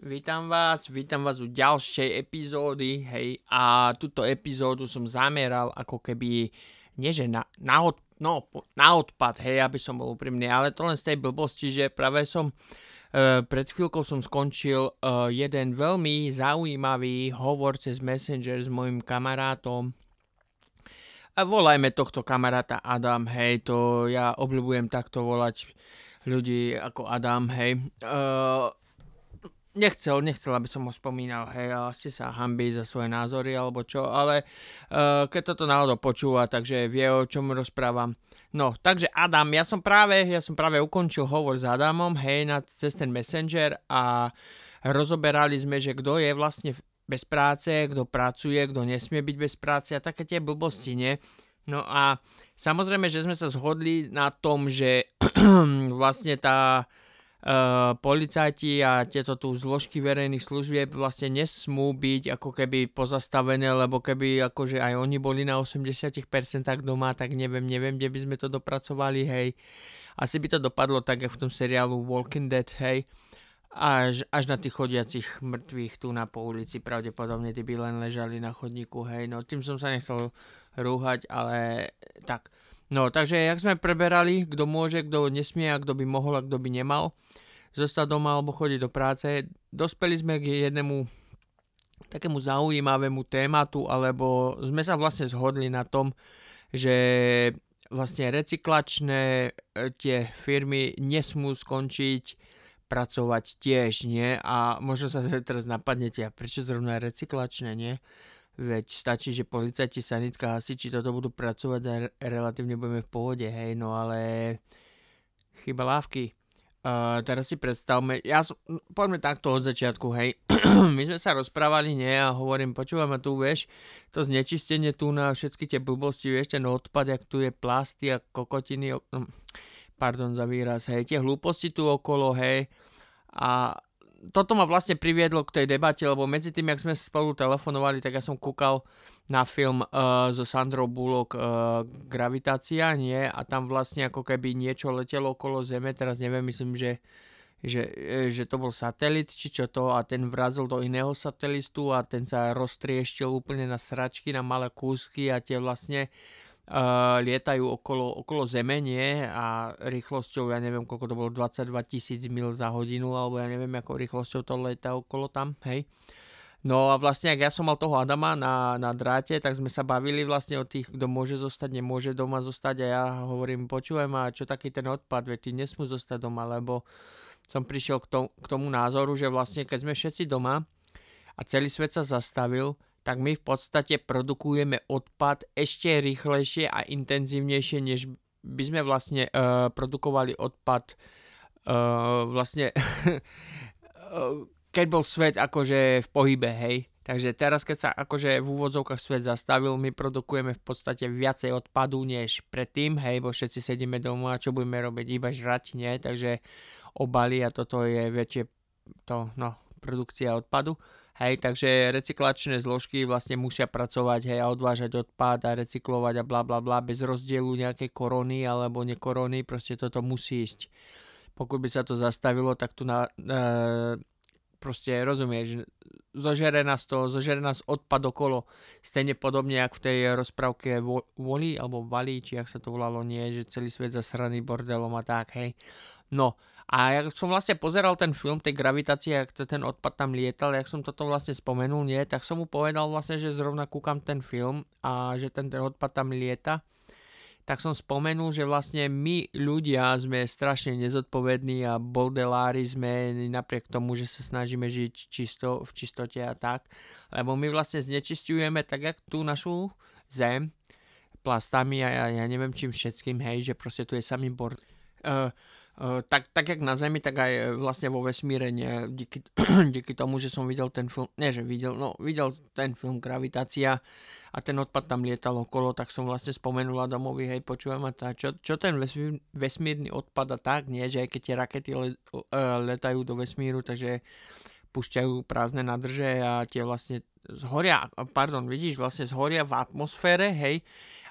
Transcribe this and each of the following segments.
Vítam vás, vítam vás u ďalšej epizódy, hej, a túto epizódu som zameral ako keby, nie že na, na, od, no, na odpad, hej, aby som bol úprimný, ale to len z tej blbosti, že práve som, uh, pred chvíľkou som skončil uh, jeden veľmi zaujímavý hovor cez Messenger s mojim kamarátom, a volajme tohto kamaráta Adam, hej, to ja obľúbujem takto volať ľudí ako Adam, hej. Uh, nechcel, nechcel, aby som ho spomínal, hej, a ste sa hambí za svoje názory alebo čo, ale uh, keď toto náhodou počúva, takže vie, o čom rozprávam. No, takže Adam, ja som práve, ja som práve ukončil hovor s Adamom, hej, na, cez ten Messenger a rozoberali sme, že kto je vlastne bez práce, kto pracuje, kto nesmie byť bez práce a také tie blbosti, nie? No a samozrejme, že sme sa zhodli na tom, že vlastne tá uh, policajti a tieto tu zložky verejných služieb vlastne nesmú byť ako keby pozastavené, lebo keby akože aj oni boli na 80% doma, tak neviem, neviem, kde by sme to dopracovali, hej. Asi by to dopadlo tak, ako v tom seriálu Walking Dead, hej. Až, až na tých chodiacich mŕtvych tu na po ulici, pravdepodobne tí by len ležali na chodníku, hej. No tým som sa nechcel rúhať, ale tak. No, takže jak sme preberali, kto môže, kto nesmie a kto by mohol a kto by nemal zostať doma alebo chodiť do práce, dospeli sme k jednému takému zaujímavému tématu, alebo sme sa vlastne zhodli na tom, že vlastne recyklačné e, tie firmy nesmú skončiť pracovať tiež, nie? A možno sa teraz napadnete, a prečo zrovna recyklačné, nie? Veď stačí, že policajti, sanitka, hasiči toto budú pracovať a relatívne budeme v pohode, hej, no ale chyba lávky. Uh, teraz si predstavme, ja som, poďme takto od začiatku, hej. My sme sa rozprávali, nie, a hovorím, počúvame tu, vieš, to znečistenie tu na všetky tie blbosti, vieš, ten odpad, jak tu je plasty a kokotiny, no, pardon za výraz, hej, tie hlúposti tu okolo, hej, a toto ma vlastne priviedlo k tej debate, lebo medzi tým, jak sme spolu telefonovali, tak ja som kúkal na film uh, so Sandrou Bullock uh, Gravitácia, nie? A tam vlastne ako keby niečo letelo okolo Zeme, teraz neviem, myslím, že, že, e, že to bol satelit, či čo to, a ten vrazil do iného satelistu a ten sa roztrieštil úplne na sračky, na malé kúsky a tie vlastne uh, lietajú okolo, okolo Zeme, nie? A rýchlosťou, ja neviem, koľko to bolo, 22 tisíc mil za hodinu, alebo ja neviem, ako rýchlosťou to lieta okolo tam, hej. No a vlastne, ak ja som mal toho Adama na, na dráte, tak sme sa bavili vlastne o tých, kto môže zostať, nemôže doma zostať a ja hovorím, počúvaj ma, čo taký ten odpad, veď ty nesmú zostať doma, lebo som prišiel k tomu, k tomu názoru, že vlastne keď sme všetci doma a celý svet sa zastavil, tak my v podstate produkujeme odpad ešte rýchlejšie a intenzívnejšie, než by sme vlastne uh, produkovali odpad uh, vlastne keď bol svet akože v pohybe, hej. Takže teraz, keď sa akože v úvodzovkách svet zastavil, my produkujeme v podstate viacej odpadu než predtým, hej, bo všetci sedíme doma a čo budeme robiť, iba žrať, nie, takže obaly a toto je väčšie to, no, produkcia odpadu. Hej, takže recyklačné zložky vlastne musia pracovať hej, a odvážať odpad a recyklovať a bla bla bla bez rozdielu nejakej korony alebo nekorony, proste toto musí ísť. Pokud by sa to zastavilo, tak tu na, e, proste rozumieš, zožere nás to, zožere nás odpad okolo, stejne podobne, ako v tej rozprávke Voli, alebo Vali, či ak sa to volalo, nie, že celý svet zasraný bordelom a tak, hej. No, a ja som vlastne pozeral ten film, tej gravitácie, ak ten odpad tam lietal, jak som toto vlastne spomenul, nie, tak som mu povedal vlastne, že zrovna kúkam ten film a že ten, odpad tam lieta. Tak som spomenul, že vlastne my ľudia sme strašne nezodpovední a boldelári sme napriek tomu, že sa snažíme žiť čisto, v čistote a tak. Lebo my vlastne znečistujeme tak, jak tú našu zem plastami a ja, ja neviem čím všetkým, hej, že proste tu je samý bord. Uh, tak, tak jak na Zemi, tak aj eh, vlastne vo vesmíre, nie, díky, díky tomu, že som videl ten film, nie že videl, no videl ten film Gravitácia a ten odpad tam lietal okolo, tak som vlastne spomenul Adamovi, hej, počujem a tá, čo, čo ten vesmír, vesmírny odpad a tak, nie, že aj keď tie rakety le, uh, letajú do vesmíru, takže pušťajú prázdne nádrže a tie vlastne zhoria, pardon, vidíš, vlastne zhoria v atmosfére, hej,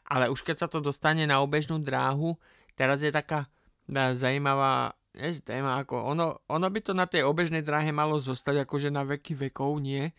ale už keď sa to dostane na obežnú dráhu, teraz je taká zaujímavá je téma, ako ono, ono by to na tej obežnej dráhe malo zostať akože na veky vekov, nie?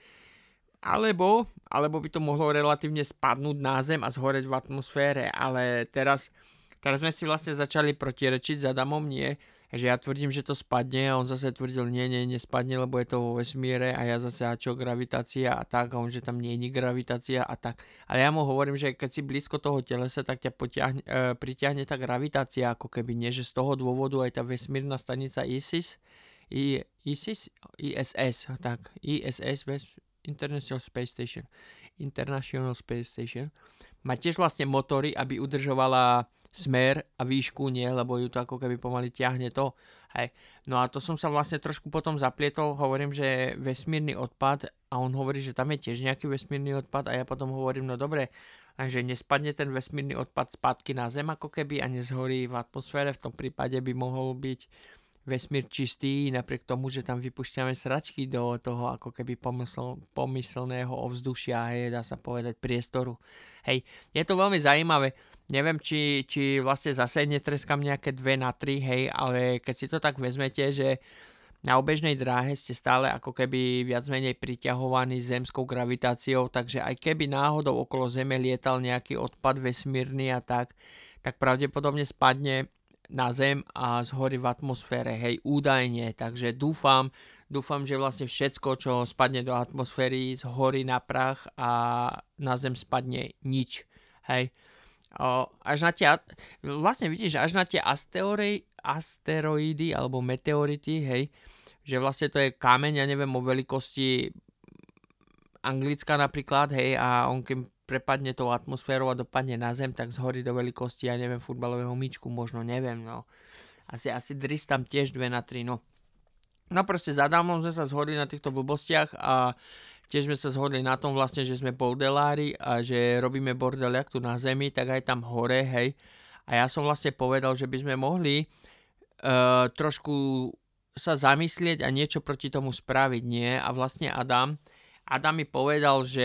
Alebo, alebo by to mohlo relatívne spadnúť na zem a zhoreť v atmosfére, ale teraz, teraz sme si vlastne začali protirečiť za Damom, nie? Že ja tvrdím, že to spadne a on zase tvrdil, nie, nie, nespadne, lebo je to vo vesmíre a ja zase a čo gravitácia a tak a on, že tam nie je gravitácia a tak. Ale ja mu hovorím, že keď si blízko toho telesa, tak ťa potiahne, e, pritiahne tá gravitácia ako keby, nie, že z toho dôvodu aj tá vesmírna stanica ISIS, I, ISIS, ISS, tak, ISS, International Space Station, International Space Station, má tiež vlastne motory, aby udržovala smer a výšku nie, lebo ju to ako keby pomaly ťahne to. Hej. No a to som sa vlastne trošku potom zaplietol, hovorím, že vesmírny odpad a on hovorí, že tam je tiež nejaký vesmírny odpad a ja potom hovorím, no dobre, že nespadne ten vesmírny odpad spátky na Zem ako keby a nezhorí v atmosfére, v tom prípade by mohol byť vesmír čistý, napriek tomu, že tam vypúšťame sračky do toho ako keby pomysl, pomyselného ovzdušia, hej, dá sa povedať, priestoru. Hej, je to veľmi zaujímavé. Neviem, či, či vlastne zase netreskam nejaké 2 na 3, hej, ale keď si to tak vezmete, že na obežnej dráhe ste stále ako keby viac menej priťahovaní zemskou gravitáciou, takže aj keby náhodou okolo Zeme lietal nejaký odpad vesmírny a tak, tak pravdepodobne spadne na Zem a zhorí v atmosfére, hej, údajne, takže dúfam, dúfam, že vlastne všetko, čo spadne do atmosféry, zhorí na prach a na Zem spadne nič, hej. O, až na tie, vlastne vidíš, až na tie asteroidy, asteroidy alebo meteority, hej, že vlastne to je kameň, ja neviem, o veľkosti Anglická napríklad, hej, a on keď prepadne tou atmosférou a dopadne na zem, tak zhorí do veľkosti, ja neviem, futbalového myčku, možno, neviem, no. Asi, asi dris tam tiež 2 na 3, no. No proste za Adamom sme sa zhodli na týchto blbostiach a tiež sme sa zhodli na tom vlastne, že sme bordelári a že robíme bordel jak tu na zemi, tak aj tam hore, hej. A ja som vlastne povedal, že by sme mohli uh, trošku sa zamyslieť a niečo proti tomu spraviť, nie? A vlastne Adam, Adam mi povedal, že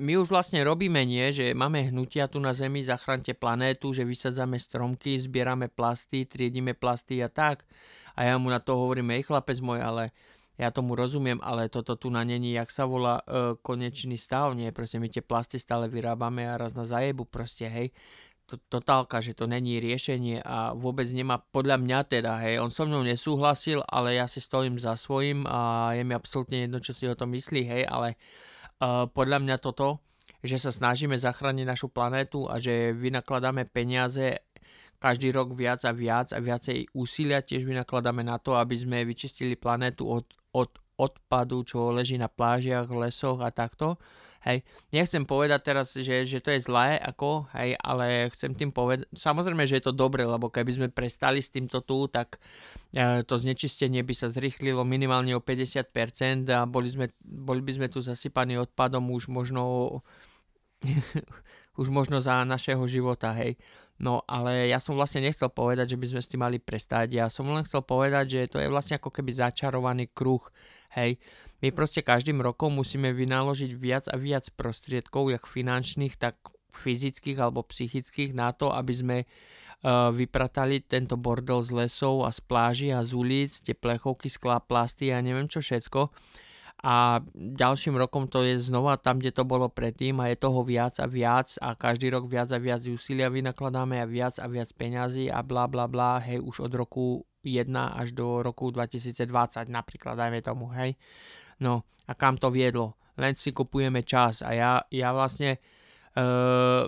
my už vlastne robíme nie, že máme hnutia tu na Zemi, zachránte planétu, že vysadzame stromky, zbierame plasty, triedíme plasty a tak. A ja mu na to hovorím, ej chlapec môj, ale ja tomu rozumiem, ale toto tu na není, jak sa volá e, konečný stav, nie, proste my tie plasty stále vyrábame a raz na zajebu proste, hej to, totálka, že to není riešenie a vôbec nemá, podľa mňa teda, hej, on so mnou nesúhlasil, ale ja si stojím za svojím a je mi absolútne jedno, čo si o tom myslí, hej, ale uh, podľa mňa toto, že sa snažíme zachrániť našu planétu a že vynakladáme peniaze každý rok viac a viac a viacej úsilia tiež vynakladáme na to, aby sme vyčistili planétu od, od odpadu, čo leží na plážiach, lesoch a takto Hej, nechcem povedať teraz, že, že to je zlé, ako, hej, ale chcem tým povedať, samozrejme, že je to dobre, lebo keby sme prestali s týmto tu, tak e, to znečistenie by sa zrychlilo minimálne o 50% a boli, sme, boli by sme tu zasypaní odpadom už možno už možno za našeho života, hej. No ale ja som vlastne nechcel povedať, že by sme s tým mali prestať. Ja som len chcel povedať, že to je vlastne ako keby začarovaný kruh, hej. My proste každým rokom musíme vynaložiť viac a viac prostriedkov, jak finančných, tak fyzických alebo psychických na to, aby sme uh, vypratali tento bordel z lesov a z pláži a z ulic, tie plechovky, sklá, plasty a neviem čo všetko. A ďalším rokom to je znova tam, kde to bolo predtým a je toho viac a viac a každý rok viac a viac úsilia vynakladáme a viac a viac peňazí a bla bla bla, hej, už od roku 1 až do roku 2020 napríklad, dajme tomu, hej. No a kam to viedlo? Len si kupujeme čas a ja, ja vlastne uh,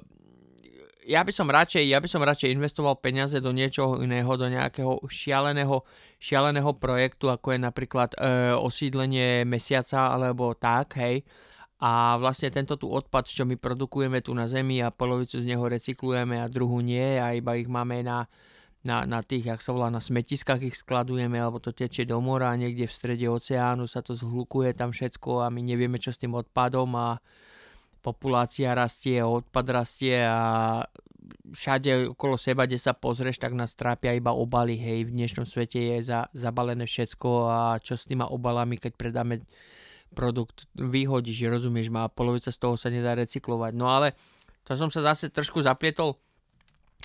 ja by som radšej, ja by som radšej investoval peniaze do niečoho iného, do nejakého šialeného, šialeného projektu, ako je napríklad uh, osídlenie mesiaca alebo tak, hej. A vlastne tento tu odpad, čo my produkujeme tu na Zemi a polovicu z neho recyklujeme a druhú nie a iba ich máme na, na, na tých, jak sa volá, na smetiskách ich skladujeme, alebo to tečie do mora a niekde v strede oceánu sa to zhlukuje tam všetko a my nevieme, čo s tým odpadom a populácia rastie, odpad rastie a všade okolo seba, kde sa pozrieš, tak nás trápia iba obaly, hej, v dnešnom svete je za, zabalené všetko a čo s týma obalami, keď predáme produkt, vyhodíš, rozumieš ma, polovica z toho sa nedá recyklovať. No ale to som sa zase trošku zaplietol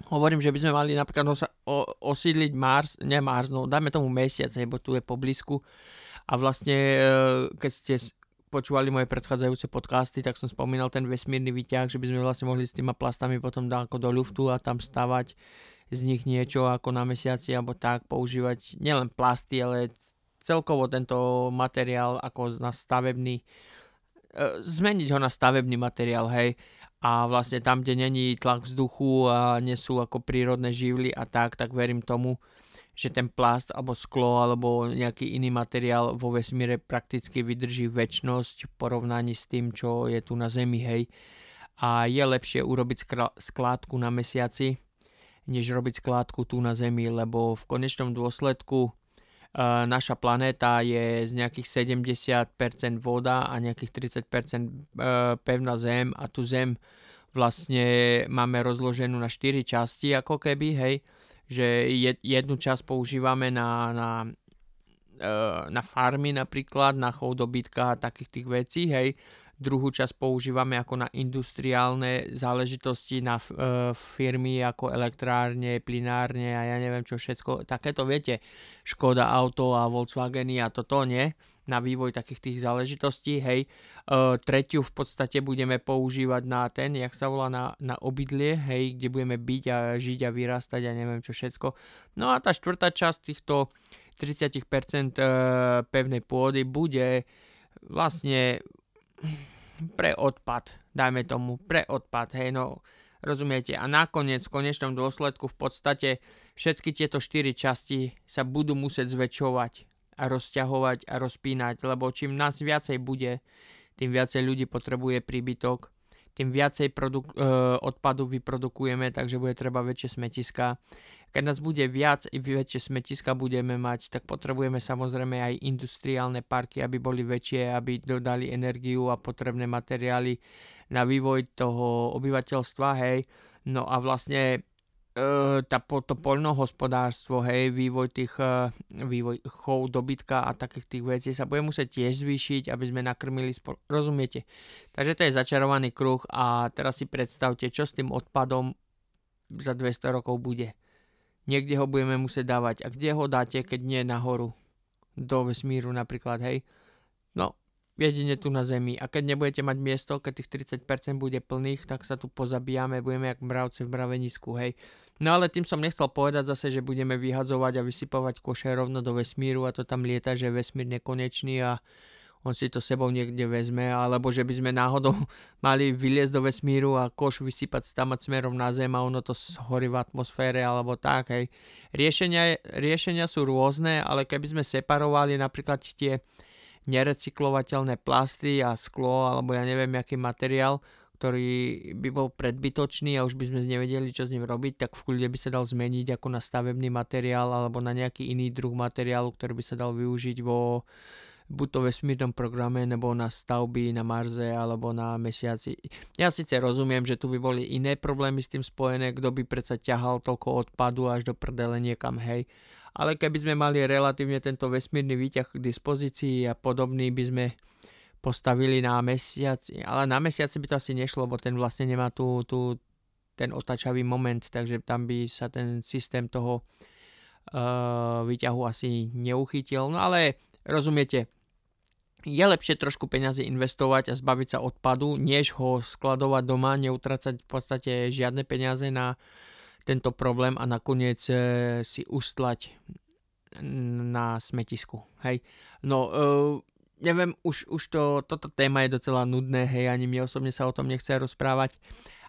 hovorím, že by sme mali napríklad osa- o- osídliť Mars, nie Mars, no dajme tomu mesiac, lebo tu je poblízku. A vlastne e, keď ste počúvali moje predchádzajúce podcasty, tak som spomínal ten vesmírny výťah, že by sme vlastne mohli s týma plastami potom dať ako do ľuftu a tam stavať z nich niečo ako na mesiaci alebo tak používať nielen plasty, ale celkovo tento materiál ako na stavebný, e, zmeniť ho na stavebný materiál, hej, a vlastne tam, kde není tlak vzduchu a nie sú ako prírodné živly a tak, tak verím tomu, že ten plast alebo sklo alebo nejaký iný materiál vo vesmíre prakticky vydrží väčnosť v porovnaní s tým, čo je tu na Zemi, hej. A je lepšie urobiť skládku na mesiaci, než robiť skládku tu na Zemi, lebo v konečnom dôsledku naša planéta je z nejakých 70% voda a nejakých 30% e, pevná zem a tu zem vlastne máme rozloženú na 4 časti ako keby, hej, že jednu časť používame na, na, e, na farmy napríklad, na chov dobytka a takých tých vecí, hej, druhú časť používame ako na industriálne záležitosti, na e, firmy ako elektrárne, plinárne a ja neviem čo všetko. Takéto viete, Škoda Auto a Volkswageny a toto nie, na vývoj takých tých záležitostí, hej. E, tretiu v podstate budeme používať na ten, jak sa volá, na, na obydlie, hej, kde budeme byť a žiť a vyrastať a neviem čo všetko. No a tá štvrtá časť týchto 30% e, pevnej pôdy bude vlastne pre odpad, dajme tomu, pre odpad, hej, no rozumiete. A nakoniec, v konečnom dôsledku, v podstate všetky tieto štyri časti sa budú musieť zväčšovať a rozťahovať a rozpínať, lebo čím nás viacej bude, tým viacej ľudí potrebuje príbytok, tým viacej produk- e, odpadu vyprodukujeme, takže bude treba väčšie smetiska keď nás bude viac i väčšie smetiska budeme mať, tak potrebujeme samozrejme aj industriálne parky, aby boli väčšie, aby dodali energiu a potrebné materiály na vývoj toho obyvateľstva, hej. No a vlastne e, tá, to poľnohospodárstvo, hej, vývoj tých, e, vývoj chov, dobytka a takých tých vecí sa bude musieť tiež zvýšiť, aby sme nakrmili spol- rozumiete? Takže to je začarovaný kruh a teraz si predstavte, čo s tým odpadom za 200 rokov bude. Niekde ho budeme musieť dávať. A kde ho dáte, keď nie nahoru? Do vesmíru napríklad, hej? No, jedine tu na Zemi. A keď nebudete mať miesto, keď tých 30% bude plných, tak sa tu pozabíjame, budeme jak mravce v mravenisku, hej? No ale tým som nechcel povedať zase, že budeme vyhadzovať a vysypovať koše rovno do vesmíru a to tam lieta, že vesmír nekonečný a on si to sebou niekde vezme, alebo že by sme náhodou mali vyliezť do vesmíru a koš vysypať tam smerom na Zem a ono to horí v atmosfére alebo tak. Hej. Riešenia, riešenia sú rôzne, ale keby sme separovali napríklad tie nerecyklovateľné plasty a sklo alebo ja neviem aký materiál, ktorý by bol predbytočný a už by sme nevedeli, čo s ním robiť, tak v kľude by sa dal zmeniť ako na stavebný materiál alebo na nejaký iný druh materiálu, ktorý by sa dal využiť vo buď to vesmírnom programe, nebo na stavby na Marze alebo na Mesiaci. Ja síce rozumiem, že tu by boli iné problémy s tým spojené, kto by predsa ťahal toľko odpadu až do prdele niekam, hej. Ale keby sme mali relatívne tento vesmírny výťah k dispozícii a podobný by sme postavili na mesiaci, ale na mesiaci by to asi nešlo, lebo ten vlastne nemá tu, tu ten otačavý moment, takže tam by sa ten systém toho uh, výťahu asi neuchytil. No ale rozumiete, je lepšie trošku peňazí investovať a zbaviť sa odpadu, než ho skladovať doma, neutracať v podstate žiadne peniaze na tento problém a nakoniec e, si ustlať na smetisku. Hej. No, e, neviem, už, už to, toto téma je docela nudné, hej, ani mne osobne sa o tom nechce rozprávať.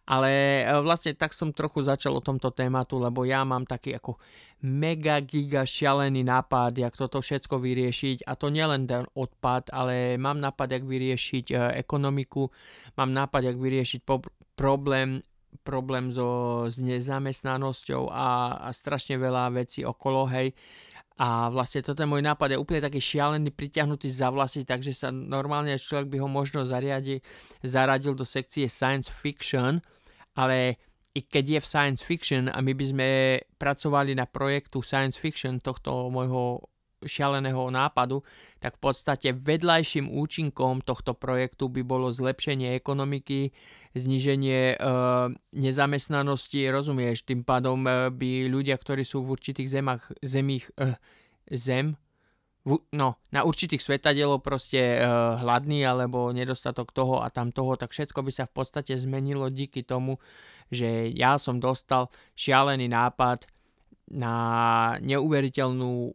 Ale e, vlastne tak som trochu začal o tomto tématu, lebo ja mám taký ako mega giga šialený nápad, jak toto všetko vyriešiť. A to nielen ten odpad, ale mám nápad, jak vyriešiť e, ekonomiku, mám nápad, jak vyriešiť problém problém so, s nezamestnanosťou a, a strašne veľa vecí okolo, hej. A vlastne toto je môj nápad, je úplne taký šialený, pritiahnutý za vlasy, takže sa normálne človek by ho možno zariadi, zaradil do sekcie science fiction, ale i keď je v science fiction a my by sme pracovali na projektu science fiction tohto môjho šialeného nápadu, tak v podstate vedľajším účinkom tohto projektu by bolo zlepšenie ekonomiky, zníženie e, nezamestnanosti, rozumieš, tým pádom e, by ľudia, ktorí sú v určitých zemách, zemích, e, zem, no, na určitých svetadielov proste e, hladný alebo nedostatok toho a tam toho, tak všetko by sa v podstate zmenilo díky tomu, že ja som dostal šialený nápad na neuveriteľnú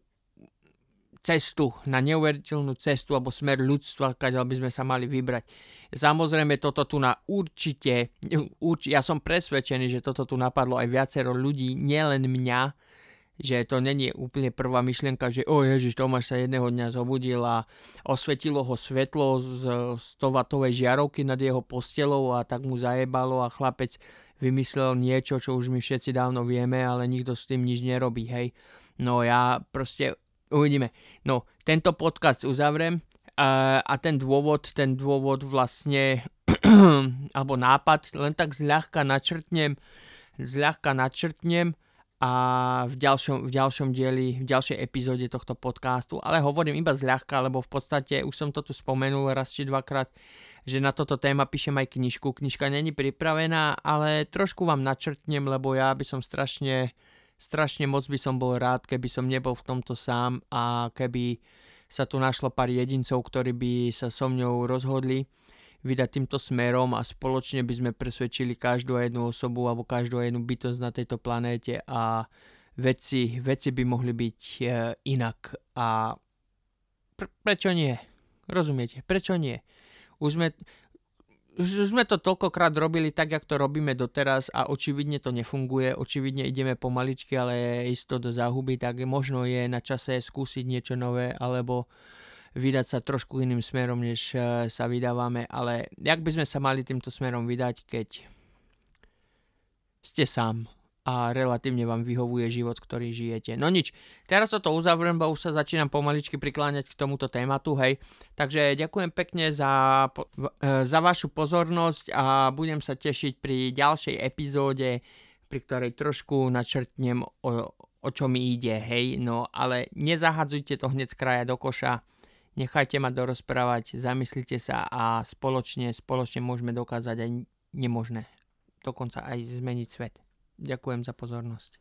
cestu, na neuveriteľnú cestu alebo smer ľudstva, kde by sme sa mali vybrať. Samozrejme, toto tu na určite, urč, ja som presvedčený, že toto tu napadlo aj viacero ľudí, nielen mňa, že to není úplne prvá myšlienka, že o Ježiš, Tomáš sa jedného dňa zobudil a osvetilo ho svetlo z 100 žiarovky nad jeho postelou a tak mu zajebalo a chlapec vymyslel niečo, čo už my všetci dávno vieme, ale nikto s tým nič nerobí, hej. No ja proste uvidíme. No, tento podcast uzavriem a, a ten dôvod, ten dôvod vlastne, alebo nápad, len tak zľahka načrtnem, zľahka načrtnem, a v ďalšom, v ďalšom dieli, v ďalšej epizóde tohto podcastu, ale hovorím iba zľahka, lebo v podstate už som to tu spomenul raz či dvakrát, že na toto téma píšem aj knižku. Knižka není pripravená, ale trošku vám načrtnem, lebo ja by som strašne, strašne moc by som bol rád, keby som nebol v tomto sám a keby sa tu našlo pár jedincov, ktorí by sa so mňou rozhodli vydať týmto smerom a spoločne by sme presvedčili každú jednu osobu alebo každú jednu bytosť na tejto planéte a veci, veci by mohli byť e, inak. A pr- prečo nie? Rozumiete? Prečo nie? Už sme, už sme to toľkokrát robili tak, jak to robíme doteraz a očividne to nefunguje, očividne ideme pomaličky, ale isto do záhuby, tak možno je na čase skúsiť niečo nové alebo vydať sa trošku iným smerom, než eh, sa vydávame, ale jak by sme sa mali týmto smerom vydať, keď ste sám a relatívne vám vyhovuje život, ktorý žijete. No nič, teraz sa to uzavriem, bo už sa začínam pomaličky prikláňať k tomuto tématu, hej. Takže ďakujem pekne za, eh, za vašu pozornosť a budem sa tešiť pri ďalšej epizóde, pri ktorej trošku načrtnem o, o čo mi ide, hej. No ale nezahadzujte to hneď z kraja do koša nechajte ma dorozprávať, zamyslite sa a spoločne, spoločne môžeme dokázať aj nemožné. Dokonca aj zmeniť svet. Ďakujem za pozornosť.